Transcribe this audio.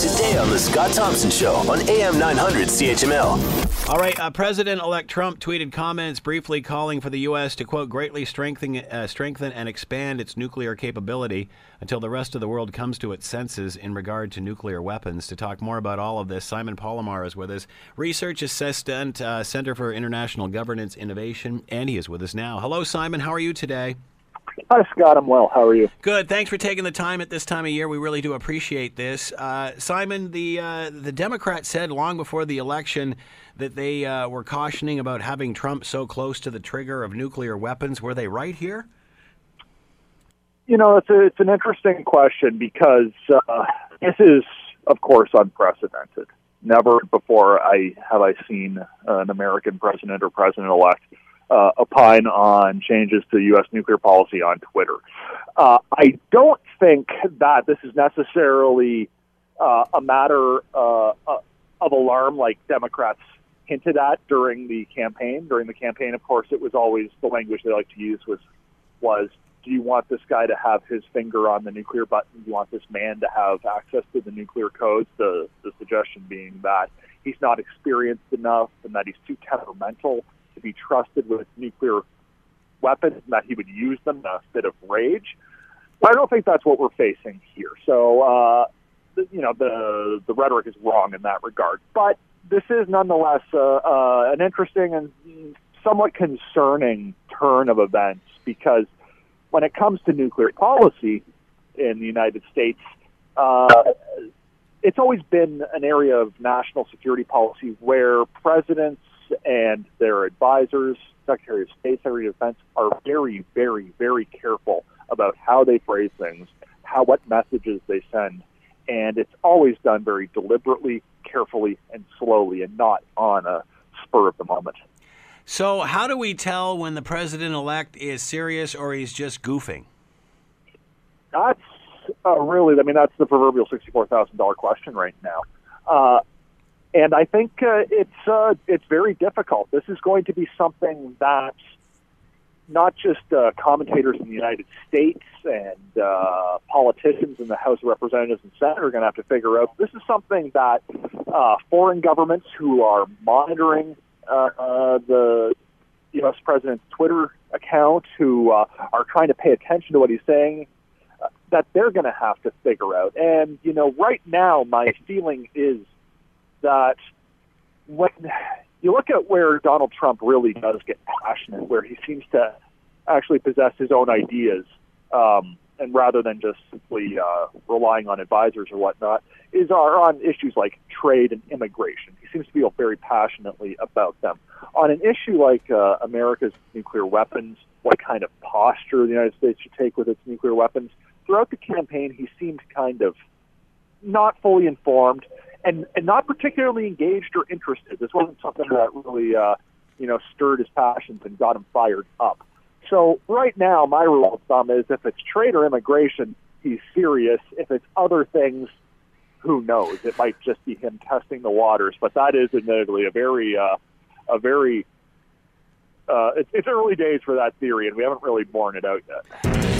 today on The Scott Thompson Show on AM 900 CHML. All right, uh, President elect Trump tweeted comments briefly calling for the U.S. to, quote, greatly strengthen, uh, strengthen and expand its nuclear capability until the rest of the world comes to its senses in regard to nuclear weapons. To talk more about all of this, Simon Palamar is with us, research assistant, uh, Center for International Governance Innovation, and he is with us now. Hello, Simon. How are you today? Hi, Scott. I'm well. How are you? Good. Thanks for taking the time at this time of year. We really do appreciate this. Uh, Simon, the uh, the Democrats said long before the election that they uh, were cautioning about having Trump so close to the trigger of nuclear weapons. Were they right here? You know, it's a, it's an interesting question because uh, this is, of course, unprecedented. Never before I have I seen an American president or president elect uh, opine on changes to U.S. nuclear policy on Twitter. Uh, I don't think that this is necessarily uh, a matter uh, uh, of alarm like Democrats hinted at during the campaign. During the campaign, of course, it was always the language they like to use was was do you want this guy to have his finger on the nuclear button? Do you want this man to have access to the nuclear codes? The the suggestion being that he's not experienced enough and that he's too temperamental to be trusted with nuclear weapons and that he would use them in a fit of rage. But I don't think that's what we're facing here. So, uh, you know, the the rhetoric is wrong in that regard. But this is nonetheless uh, uh, an interesting and somewhat concerning turn of events because when it comes to nuclear policy in the United States, uh, it's always been an area of national security policy where presidents and their advisors, Secretary of State, Secretary of Defense, are very, very, very careful about how they phrase things, how what messages they send, and it's always done very deliberately, carefully, and slowly, and not on a spur of the moment. So, how do we tell when the president elect is serious or he's just goofing? That's uh, really, I mean, that's the proverbial sixty-four thousand dollar question right now. Uh, and I think uh, it's uh, it's very difficult. This is going to be something that not just uh, commentators in the United States and uh, politicians in the House of Representatives and Senate are going to have to figure out. This is something that uh, foreign governments who are monitoring uh, uh, the U.S. president's Twitter account, who uh, are trying to pay attention to what he's saying, uh, that they're going to have to figure out. And you know, right now, my feeling is that when you look at where Donald Trump really does get passionate, where he seems to actually possess his own ideas, um, and rather than just simply uh, relying on advisors or whatnot, is are on issues like trade and immigration. He seems to feel very passionately about them. On an issue like uh, America's nuclear weapons, what kind of posture the United States should take with its nuclear weapons, throughout the campaign, he seemed kind of not fully informed and, and not particularly engaged or interested. This wasn't something that really, uh, you know, stirred his passions and got him fired up. So right now, my rule of thumb is if it's trade or immigration, he's serious. If it's other things, who knows? It might just be him testing the waters. But that is admittedly a very, uh, a very, uh, it's, it's early days for that theory, and we haven't really borne it out yet.